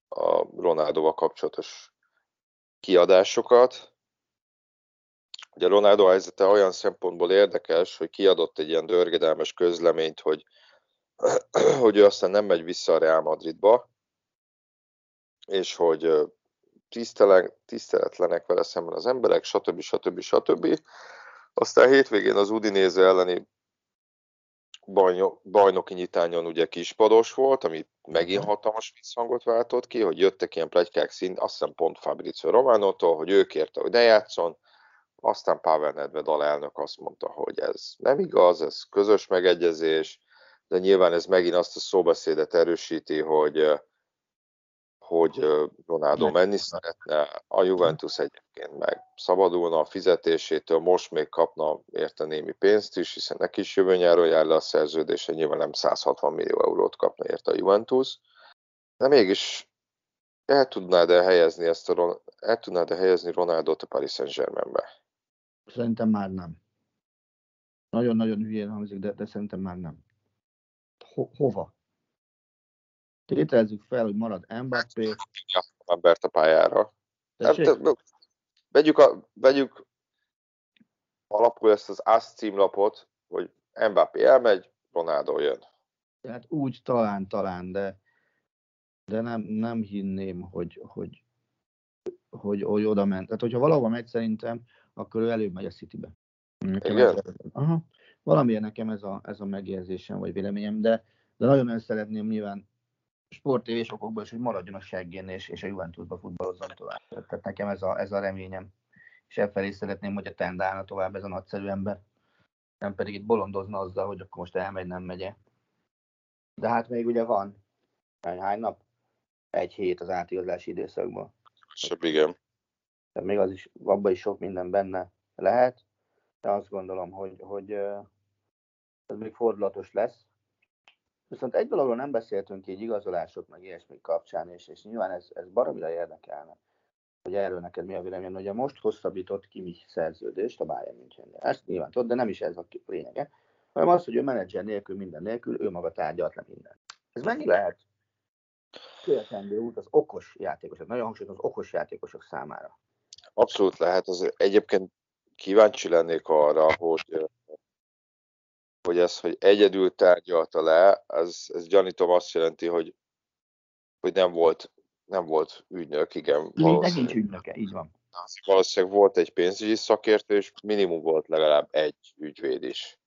a Ronaldoval kapcsolatos kiadásokat. Ugye Ronaldo helyzete olyan szempontból érdekes, hogy kiadott egy ilyen dörgedelmes közleményt, hogy, hogy ő aztán nem megy vissza a Real Madridba, és hogy tiszteletlenek vele szemben az emberek, stb. stb. stb. Aztán hétvégén az Udinéze elleni bajnoki nyitányon ugye kispados volt, ami megint hatalmas visszhangot váltott ki, hogy jöttek ilyen plegykák szint, azt hiszem pont Fabrizio Románótól, hogy ő kérte, hogy ne játszon, aztán Pavel Nedved alelnök azt mondta, hogy ez nem igaz, ez közös megegyezés, de nyilván ez megint azt a szóbeszédet erősíti, hogy hogy Ronaldo menni szeretne, a Juventus egyébként meg szabadulna a fizetésétől, most még kapna érte némi pénzt is, hiszen neki is jövő nyáron jár le a szerződése, nyilván nem 160 millió eurót kapna érte a Juventus, de mégis el tudnád -e helyezni ezt a, el tudnád -e helyezni Ronaldo-t a Paris Saint-Germainbe? Szerintem már nem. Nagyon-nagyon hülyén hangzik, de, de szerintem már nem. Ho- hova? Tételezzük fel, hogy marad Mbappé. Embert a pályára. Hát, vegyük, a, vegyük alapul ezt az ASZ címlapot, hogy Mbappé elmegy, Ronaldo jön. Tehát úgy talán, talán, de, de nem, nem hinném, hogy, hogy, hogy, hogy oda ment. Tehát, hogyha valahova megy szerintem, akkor ő előbb megy a Citybe. Nekem Igen? Ez, aha, valamiért nekem ez a, ez a megérzésem, vagy véleményem, de, de nagyon el szeretném nyilván sportévés okokból is, hogy maradjon a seggén, és, és a Juventusba futballozzon tovább. Tehát nekem ez a, ez a reményem. És elfelé szeretném, hogy a tendálna tovább ez a nagyszerű ember. Nem pedig itt bolondozna azzal, hogy akkor most elmegy, nem megye. De hát még ugye van hány nap? Egy hét az átigazolási időszakban. Sebb, igen. Tehát még az is, abban is sok minden benne lehet, de azt gondolom, hogy, hogy ez még fordulatos lesz, Viszont egy dologról nem beszéltünk így igazolások, meg ilyesmi kapcsán, és, és nyilván ez, ez baromira érdekelne, hogy erről neked mi a véleményed, hogy a most hosszabbított Kimi szerződést a Bayern München. Ezt nyilván tudod, de nem is ez a lényege, hanem az, hogy ő menedzser nélkül, minden nélkül, ő maga tárgyalt le mindent. Ez mennyi lehet követendő út az okos játékosok, nagyon hangsúlyos az okos játékosok számára? Abszolút lehet. Az egyébként kíváncsi lennék arra, hogy hogy ez, hogy egyedül tárgyalta le, ez, ez gyanítom azt jelenti, hogy, hogy nem volt, nem volt ügynök, igen. Nincs ügynöke, így van. Valószínűleg volt egy pénzügyi szakértő, és minimum volt legalább egy ügyvéd is.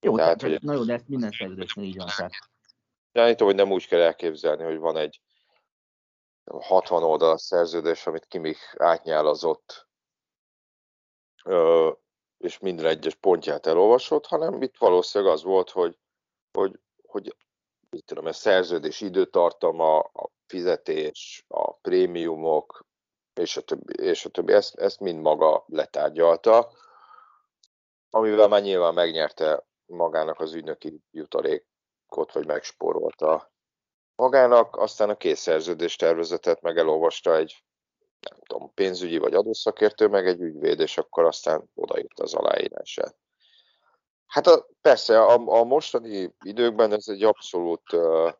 Jó, tehát, tehát hogy na jó, de ezt minden szerződésnél így van. Tehát. Gyanítom, hogy nem úgy kell elképzelni, hogy van egy 60 oldal szerződés, amit Kimich átnyálazott és minden egyes pontját elolvasott, hanem itt valószínűleg az volt, hogy, hogy, hogy mit tudom, a szerződés időtartama, a fizetés, a prémiumok, és a többi, és a többi. Ezt, ezt mind maga letárgyalta, amivel már nyilván megnyerte magának az ügynöki jutalékot, vagy megspórolta magának, aztán a kész szerződés tervezetet meg elolvasta egy nem tudom, pénzügyi vagy adószakértő, meg egy ügyvéd, és akkor aztán odaírta az aláírását. Hát a, persze, a, a mostani időkben ez egy abszolút, uh,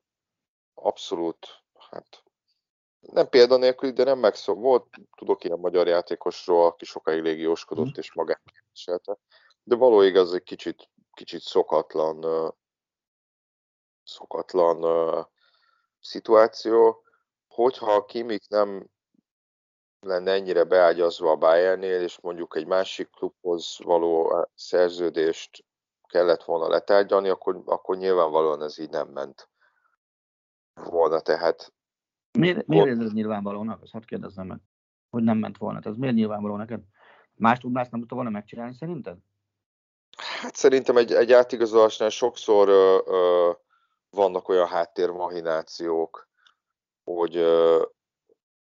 abszolút, hát nem példanélküli, de nem megszok. Volt, tudok ilyen magyar játékosról, aki sokáig légióskodott mm. és magát képviselte. De való igaz, egy kicsit, kicsit szokatlan, uh, szokatlan uh, szituáció. Hogyha a Kimik nem lenne ennyire beágyazva a Bayernnél, és mondjuk egy másik klubhoz való szerződést kellett volna letárgyalni, akkor, akkor nyilvánvalóan ez így nem ment volna. Tehát Miért, miért ez nyilvánvalónak? Azt hadd kérdezzem meg, hogy nem ment volna. Ez miért nyilvánvaló neked? Más tudnál nem tudta volna megcsinálni szerinted? Hát szerintem egy, egy átigazolásnál sokszor ö, ö, vannak olyan háttérmahinációk, hogy, ö,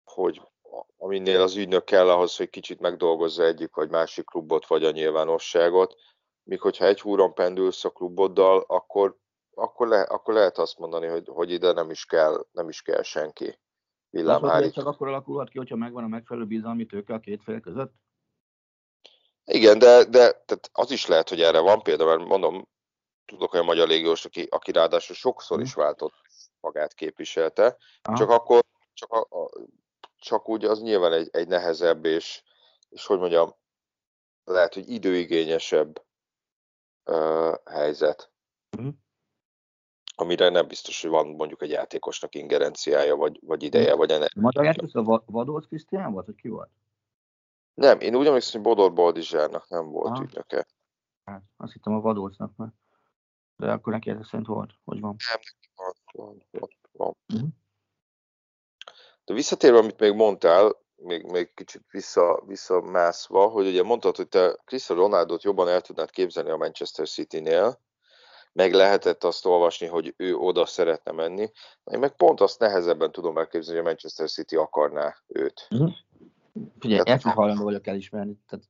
hogy aminél az ügynök kell ahhoz, hogy kicsit megdolgozza egyik vagy másik klubot, vagy a nyilvánosságot, míg hogyha egy húron pendülsz a kluboddal, akkor, akkor, le, akkor lehet azt mondani, hogy, hogy ide nem is kell, nem is kell senki. Az csak akkor alakulhat ki, hogyha megvan a megfelelő bizalmi tőke a két fél között? Igen, de, de tehát az is lehet, hogy erre van példa, mert mondom, tudok olyan magyar légiós, aki, aki ráadásul sokszor is mhm. váltott magát képviselte, Aha. csak akkor csak, a, a, csak úgy az nyilván egy, egy nehezebb és, és hogy mondjam, lehet, hogy időigényesebb uh, helyzet. Mm. Amire nem biztos, hogy van mondjuk egy játékosnak ingerenciája, vagy, vagy ideje, vagy energia. Magyar játékos a Vadolc Krisztián volt, hogy ki volt? Nem, én úgy emlékszem, hogy Bodor Baldizsárnak nem volt Aha. ügynöke. Hát, azt hittem a Vadolcnak, mert de akkor neki ezek szerint volt, hogy van. Nem, van, van, van. van. Mm. De visszatérve, amit még mondtál, még, még kicsit vissza, visszamászva, hogy ugye mondtad, hogy te Cristiano Ronaldo-t jobban el tudnád képzelni a Manchester City-nél, meg lehetett azt olvasni, hogy ő oda szeretne menni. Én meg pont azt nehezebben tudom elképzelni, hogy a Manchester City akarná őt. Mm-hmm. Figyelj, ezt hajlandó vagyok elismerni. Tehát...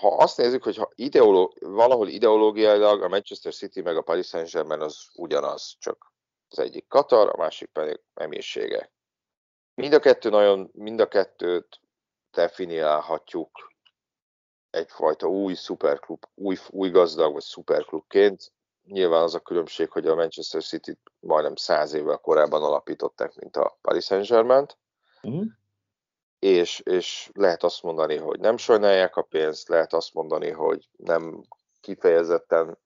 Ha azt nézzük, hogy ha ideoló, valahol ideológiailag a Manchester City meg a Paris Saint-Germain az ugyanaz, csak az egyik Katar, a másik pedig emírsége. Mind a kettő nagyon, mind a kettőt definiálhatjuk egyfajta új szuperklub, új, új gazdag vagy szuperklubként. Nyilván az a különbség, hogy a Manchester City majdnem száz évvel korábban alapították, mint a Paris Saint-Germain-t. Uh-huh. És, és lehet azt mondani, hogy nem sajnálják a pénzt, lehet azt mondani, hogy nem kifejezetten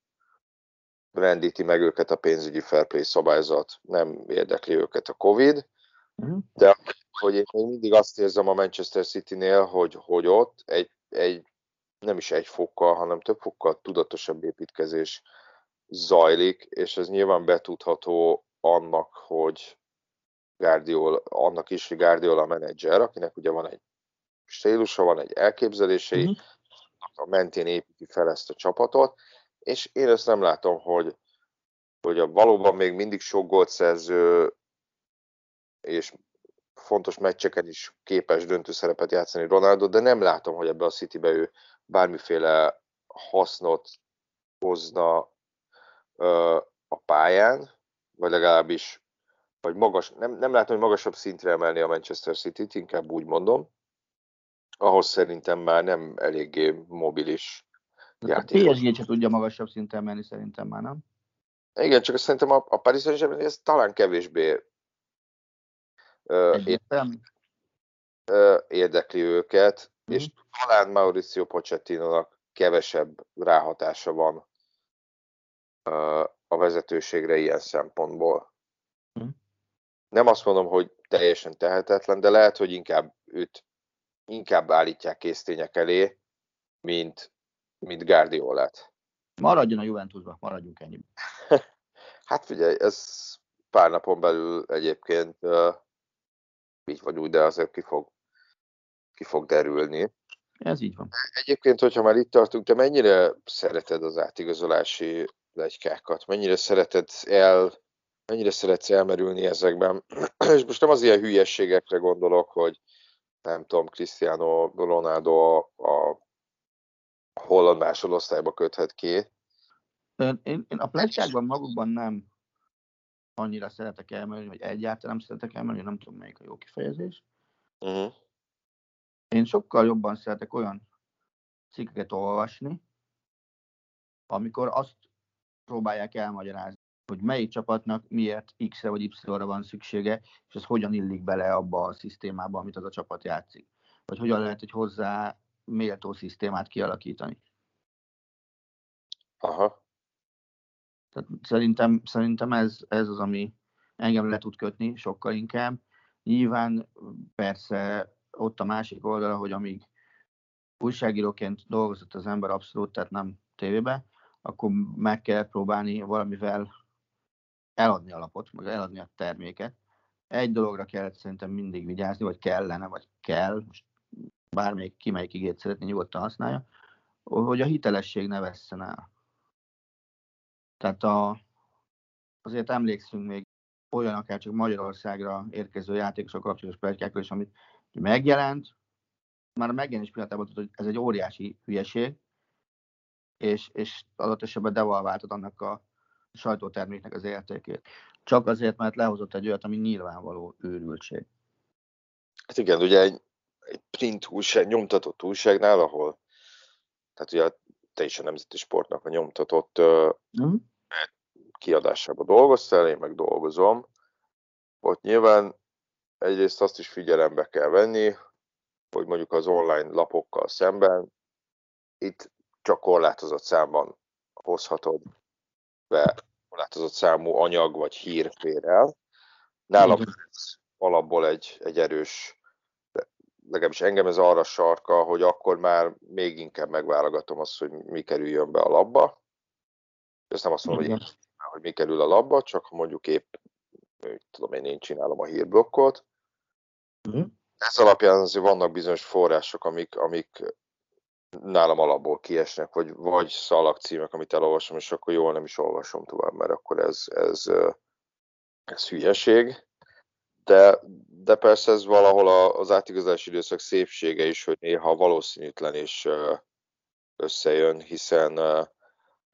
rendíti meg őket a pénzügyi fair play szabályzat, nem érdekli őket a Covid, Mhm. De hogy én még mindig azt érzem a Manchester City-nél, hogy, hogy ott egy, egy, nem is egy fokkal, hanem több fokkal tudatosabb építkezés zajlik, és ez nyilván betudható annak, hogy Guardiola, annak is, hogy Guardiola a menedzser, akinek ugye van egy stílusa, van egy elképzelései, mm-hmm. a mentén építi fel ezt a csapatot, és én ezt nem látom, hogy, hogy a valóban még mindig sok gólt szerző és fontos meccseken is képes döntő szerepet játszani Ronaldo, de nem látom, hogy ebbe a Citybe ő bármiféle hasznot hozna ö, a pályán, vagy legalábbis vagy magas, nem, nem látom, hogy magasabb szintre emelni a Manchester City-t, inkább úgy mondom. Ahhoz szerintem már nem eléggé mobilis játék. A PSG se tudja magasabb szintre emelni, szerintem már nem. Igen, csak szerintem a, a Paris Saint-Germain ez talán kevésbé érdekli őket, mm. és talán Mauricio Pochettino-nak kevesebb ráhatása van a vezetőségre ilyen szempontból. Mm. Nem azt mondom, hogy teljesen tehetetlen, de lehet, hogy inkább őt inkább állítják késztények elé, mint, mint Guardiolát. Maradjon a Juventusba, maradjunk ennyi. hát figyelj, ez pár napon belül egyébként így vagy úgy, de azért ki fog, ki fog derülni. Ez így van. Egyébként, hogyha már itt tartunk, te mennyire szereted az átigazolási legykákat? Mennyire szereted el, mennyire szeretsz elmerülni ezekben? És most nem az ilyen hülyességekre gondolok, hogy nem tudom, Cristiano Ronaldo a, a holland másodosztályba köthet ki. Én, én a pletykákban magukban nem annyira szeretek elmenni, vagy egyáltalán szeretek elmenni, nem tudom melyik a jó kifejezés. Uh-huh. Én sokkal jobban szeretek olyan cikkeket olvasni, amikor azt próbálják elmagyarázni, hogy melyik csapatnak miért X-re vagy Y-ra van szüksége, és ez hogyan illik bele abba a szisztémába, amit az a csapat játszik. Vagy hogyan lehet egy hozzá méltó szisztémát kialakítani. Aha. Tehát szerintem, szerintem ez, ez az, ami engem le tud kötni sokkal inkább. Nyilván persze ott a másik oldala, hogy amíg újságíróként dolgozott az ember abszolút, tehát nem tévébe, akkor meg kell próbálni valamivel eladni a lapot, meg eladni a terméket. Egy dologra kellett szerintem mindig vigyázni, vagy kellene, vagy kell, most bármelyik, ki melyik igét szeretné, nyugodtan használja, hogy a hitelesség ne vesszen el. Tehát a, azért emlékszünk még olyan akár csak Magyarországra érkező játékosok kapcsolatos pletykákról is, amit megjelent, már a megjelenés pillanatában tudod, hogy ez egy óriási hülyeség, és, és adott esetben devalváltad annak a sajtóterméknek az értékét. Csak azért, mert lehozott egy olyat, ami nyilvánvaló őrültség. Hát igen, ugye egy, egy print újság, nyomtatott újságnál, ahol tehát ugye te is a Nemzeti Sportnak a nyomtatott mm. Kiadásában dolgoztál, én meg dolgozom. Ott nyilván egyrészt azt is figyelembe kell venni, hogy mondjuk az online lapokkal szemben itt csak korlátozott számban hozhatod be korlátozott számú anyag vagy hír fér el. Nálam ez alapból egy, egy erős, legalábbis engem ez arra sarka, hogy akkor már még inkább megválogatom azt, hogy mi kerüljön be a labba. Ezt nem azt mondom, hogy, hogy mi kerül a labba, csak ha mondjuk épp, tudom én, én csinálom a hírblokkot. Uh-huh. Ez alapján azért vannak bizonyos források, amik, amik nálam alapból kiesnek, vagy, vagy szalagcímek, amit elolvasom, és akkor jól nem is olvasom tovább, mert akkor ez, ez, ez hülyeség. De, de persze ez valahol az átigazási időszak szépsége is, hogy néha valószínűtlen is összejön, hiszen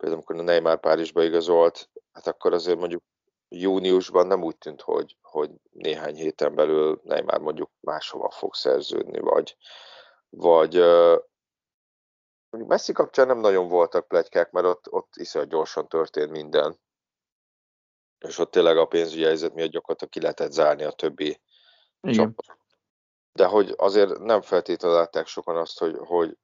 például amikor a Neymar Párizsba igazolt, hát akkor azért mondjuk júniusban nem úgy tűnt, hogy, hogy néhány héten belül Neymar mondjuk máshova fog szerződni, vagy, vagy Mondjuk Messi kapcsán nem nagyon voltak plegykák, mert ott, ott iszonyat gyorsan történt minden. És ott tényleg a pénzügyi helyzet miatt gyakorlatilag ki lehetett zárni a többi csapat. De hogy azért nem feltétlenül látták sokan azt, hogy, hogy,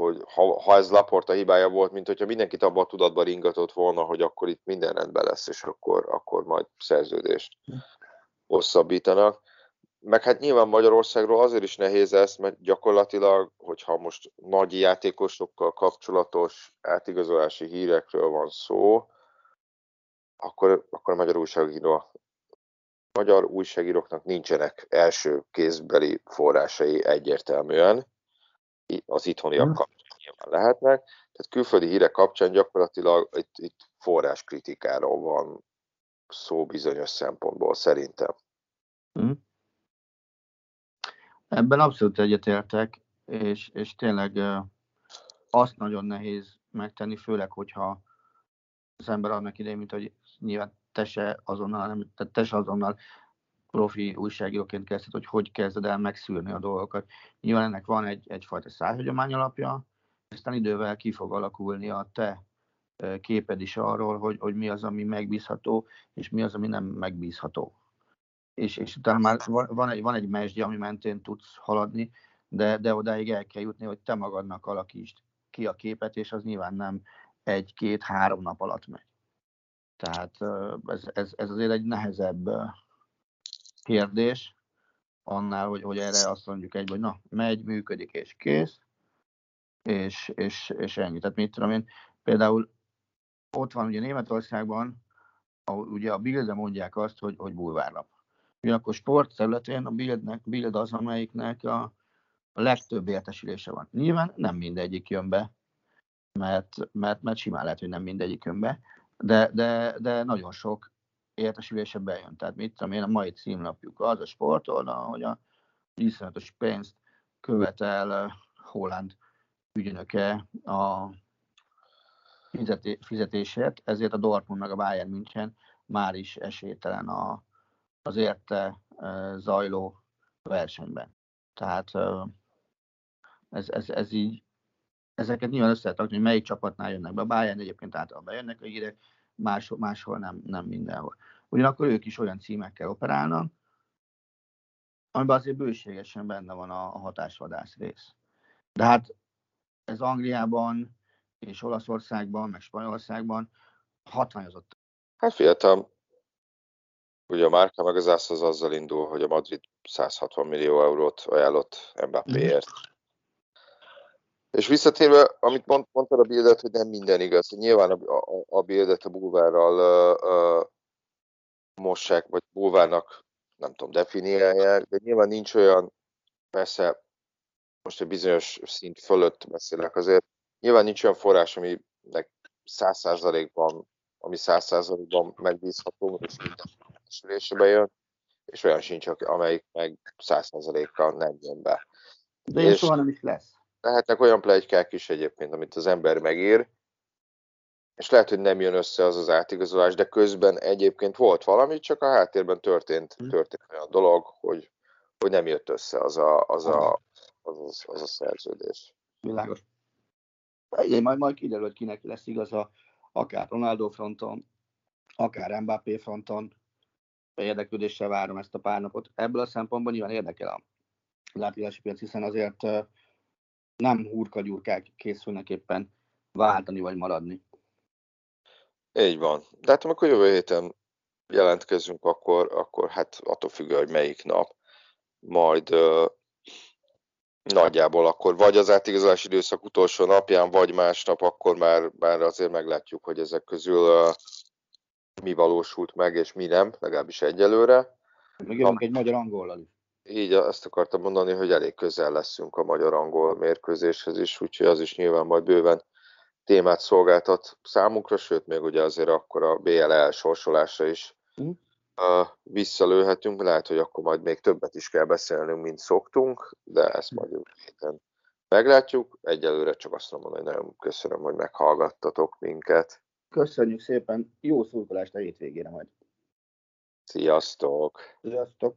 hogy ha, ha ez Laporta hibája volt, mint hogyha mindenkit abban a tudatban ringatott volna, hogy akkor itt minden rendben lesz, és akkor, akkor majd szerződést hosszabbítanak. Meg hát nyilván Magyarországról azért is nehéz ez, mert gyakorlatilag, hogyha most nagy játékosokkal kapcsolatos átigazolási hírekről van szó, akkor, akkor a magyar újságíró magyar újságíróknak nincsenek első kézbeli forrásai egyértelműen, az itthoniak hmm. kapcsán nyilván lehetnek, tehát külföldi hírek kapcsán gyakorlatilag itt, itt forráskritikáról van szó bizonyos szempontból szerintem. Hmm. Ebben abszolút egyetértek, és, és tényleg azt nagyon nehéz megtenni, főleg, hogyha az ember annak idején, mint hogy nyilván te se azonnal, nem, tehát te se azonnal profi újságíróként kezdted, hogy hogy kezded el megszűrni a dolgokat. Nyilván ennek van egy, egyfajta szájhagyomány alapja, aztán idővel ki fog alakulni a te képed is arról, hogy, hogy mi az, ami megbízható, és mi az, ami nem megbízható és, és utána már van egy, van egy mesdje, ami mentén tudsz haladni, de, de odáig el kell jutni, hogy te magadnak alakítsd ki a képet, és az nyilván nem egy-két-három nap alatt megy. Tehát ez, ez, ez azért egy nehezebb kérdés annál, hogy, hogy erre azt mondjuk egy, hogy na, megy, működik és kész, és, és, és ennyi. Tehát mit tudom én, például ott van ugye Németországban, ahol ugye a Bildre mondják azt, hogy, hogy bulvárlap. Ugyanakkor sport területén a Bildnek, Bild az, amelyiknek a, a legtöbb értesülése van. Nyilván nem mindegyik jön be, mert, mert, mert simán lehet, hogy nem mindegyik jön be, de, de, de nagyon sok értesülése bejön. Tehát mit tudom én, a mai címlapjuk az a sportoldal, hogy a iszonyatos pénzt követel Holland ügynöke a fizetésért, ezért a Dortmund meg a Bayern München már is esélytelen a, az érte zajló versenyben. Tehát ez, ez, ez így ezeket nyilván össze hogy melyik csapatnál jönnek be. A Bayern egyébként általában bejönnek a hírek, máshol, máshol nem, nem mindenhol. Ugyanakkor ők is olyan címekkel operálnak, amiben azért bőségesen benne van a, a hatásvadász rész. De hát ez Angliában és Olaszországban, meg Spanyolországban hatványozott. Hát fiatal, ugye a márka meg az az azzal indul, hogy a Madrid 160 millió eurót ajánlott Mbappéért. És visszatérve, amit mond, mondtad a bildet, hogy nem minden igaz. Nyilván a, a, a bildet a bulvárral uh, uh, mossák, vagy bulvárnak nem tudom, definiálják, de nyilván nincs olyan, persze most egy bizonyos szint fölött beszélek azért, nyilván nincs olyan forrás, meg száz százalékban, ami száz százalékban megbízható, és minden bejön, és olyan sincs, amelyik meg száz százalékkal nem jön be. De és soha nem is lesz. Lehetnek olyan plegykák is egyébként, amit az ember megír, és lehet, hogy nem jön össze az az átigazolás, de közben egyébként volt valami, csak a háttérben történt, hm. történt olyan dolog, hogy, hogy nem jött össze az a, az a, az, az, az a szerződés. Világos. Igen, majd, majd kiderül, hogy kinek lesz igaza, akár Ronaldo fronton, akár Mbappé fronton. Érdeklődéssel várom ezt a pár napot. Ebből a szempontból nyilván érdekel a látási piac, hiszen azért nem hurkagyurkák készülnek éppen váltani vagy maradni. Így van. De hát amikor jövő héten jelentkezünk, akkor, akkor hát attól függ, hogy melyik nap, majd uh, nagyjából akkor vagy az átigazolási időszak utolsó napján, vagy másnap, akkor már, már azért meglátjuk, hogy ezek közül uh, mi valósult meg, és mi nem, legalábbis egyelőre. Megjövünk egy magyar-angollal is. Így ezt akartam mondani, hogy elég közel leszünk a magyar-angol mérkőzéshez is, úgyhogy az is nyilván majd bőven témát szolgáltat számunkra, sőt, még ugye azért akkor a BL elsorsolása is mm. uh, visszalőhetünk. Lehet, hogy akkor majd még többet is kell beszélnünk, mint szoktunk, de ezt majd jövő héten meglátjuk. Egyelőre csak azt mondom, hogy nagyon köszönöm, hogy meghallgattatok minket. Köszönjük szépen, jó szurkolást a hétvégére majd. Sziasztok! Sziasztok!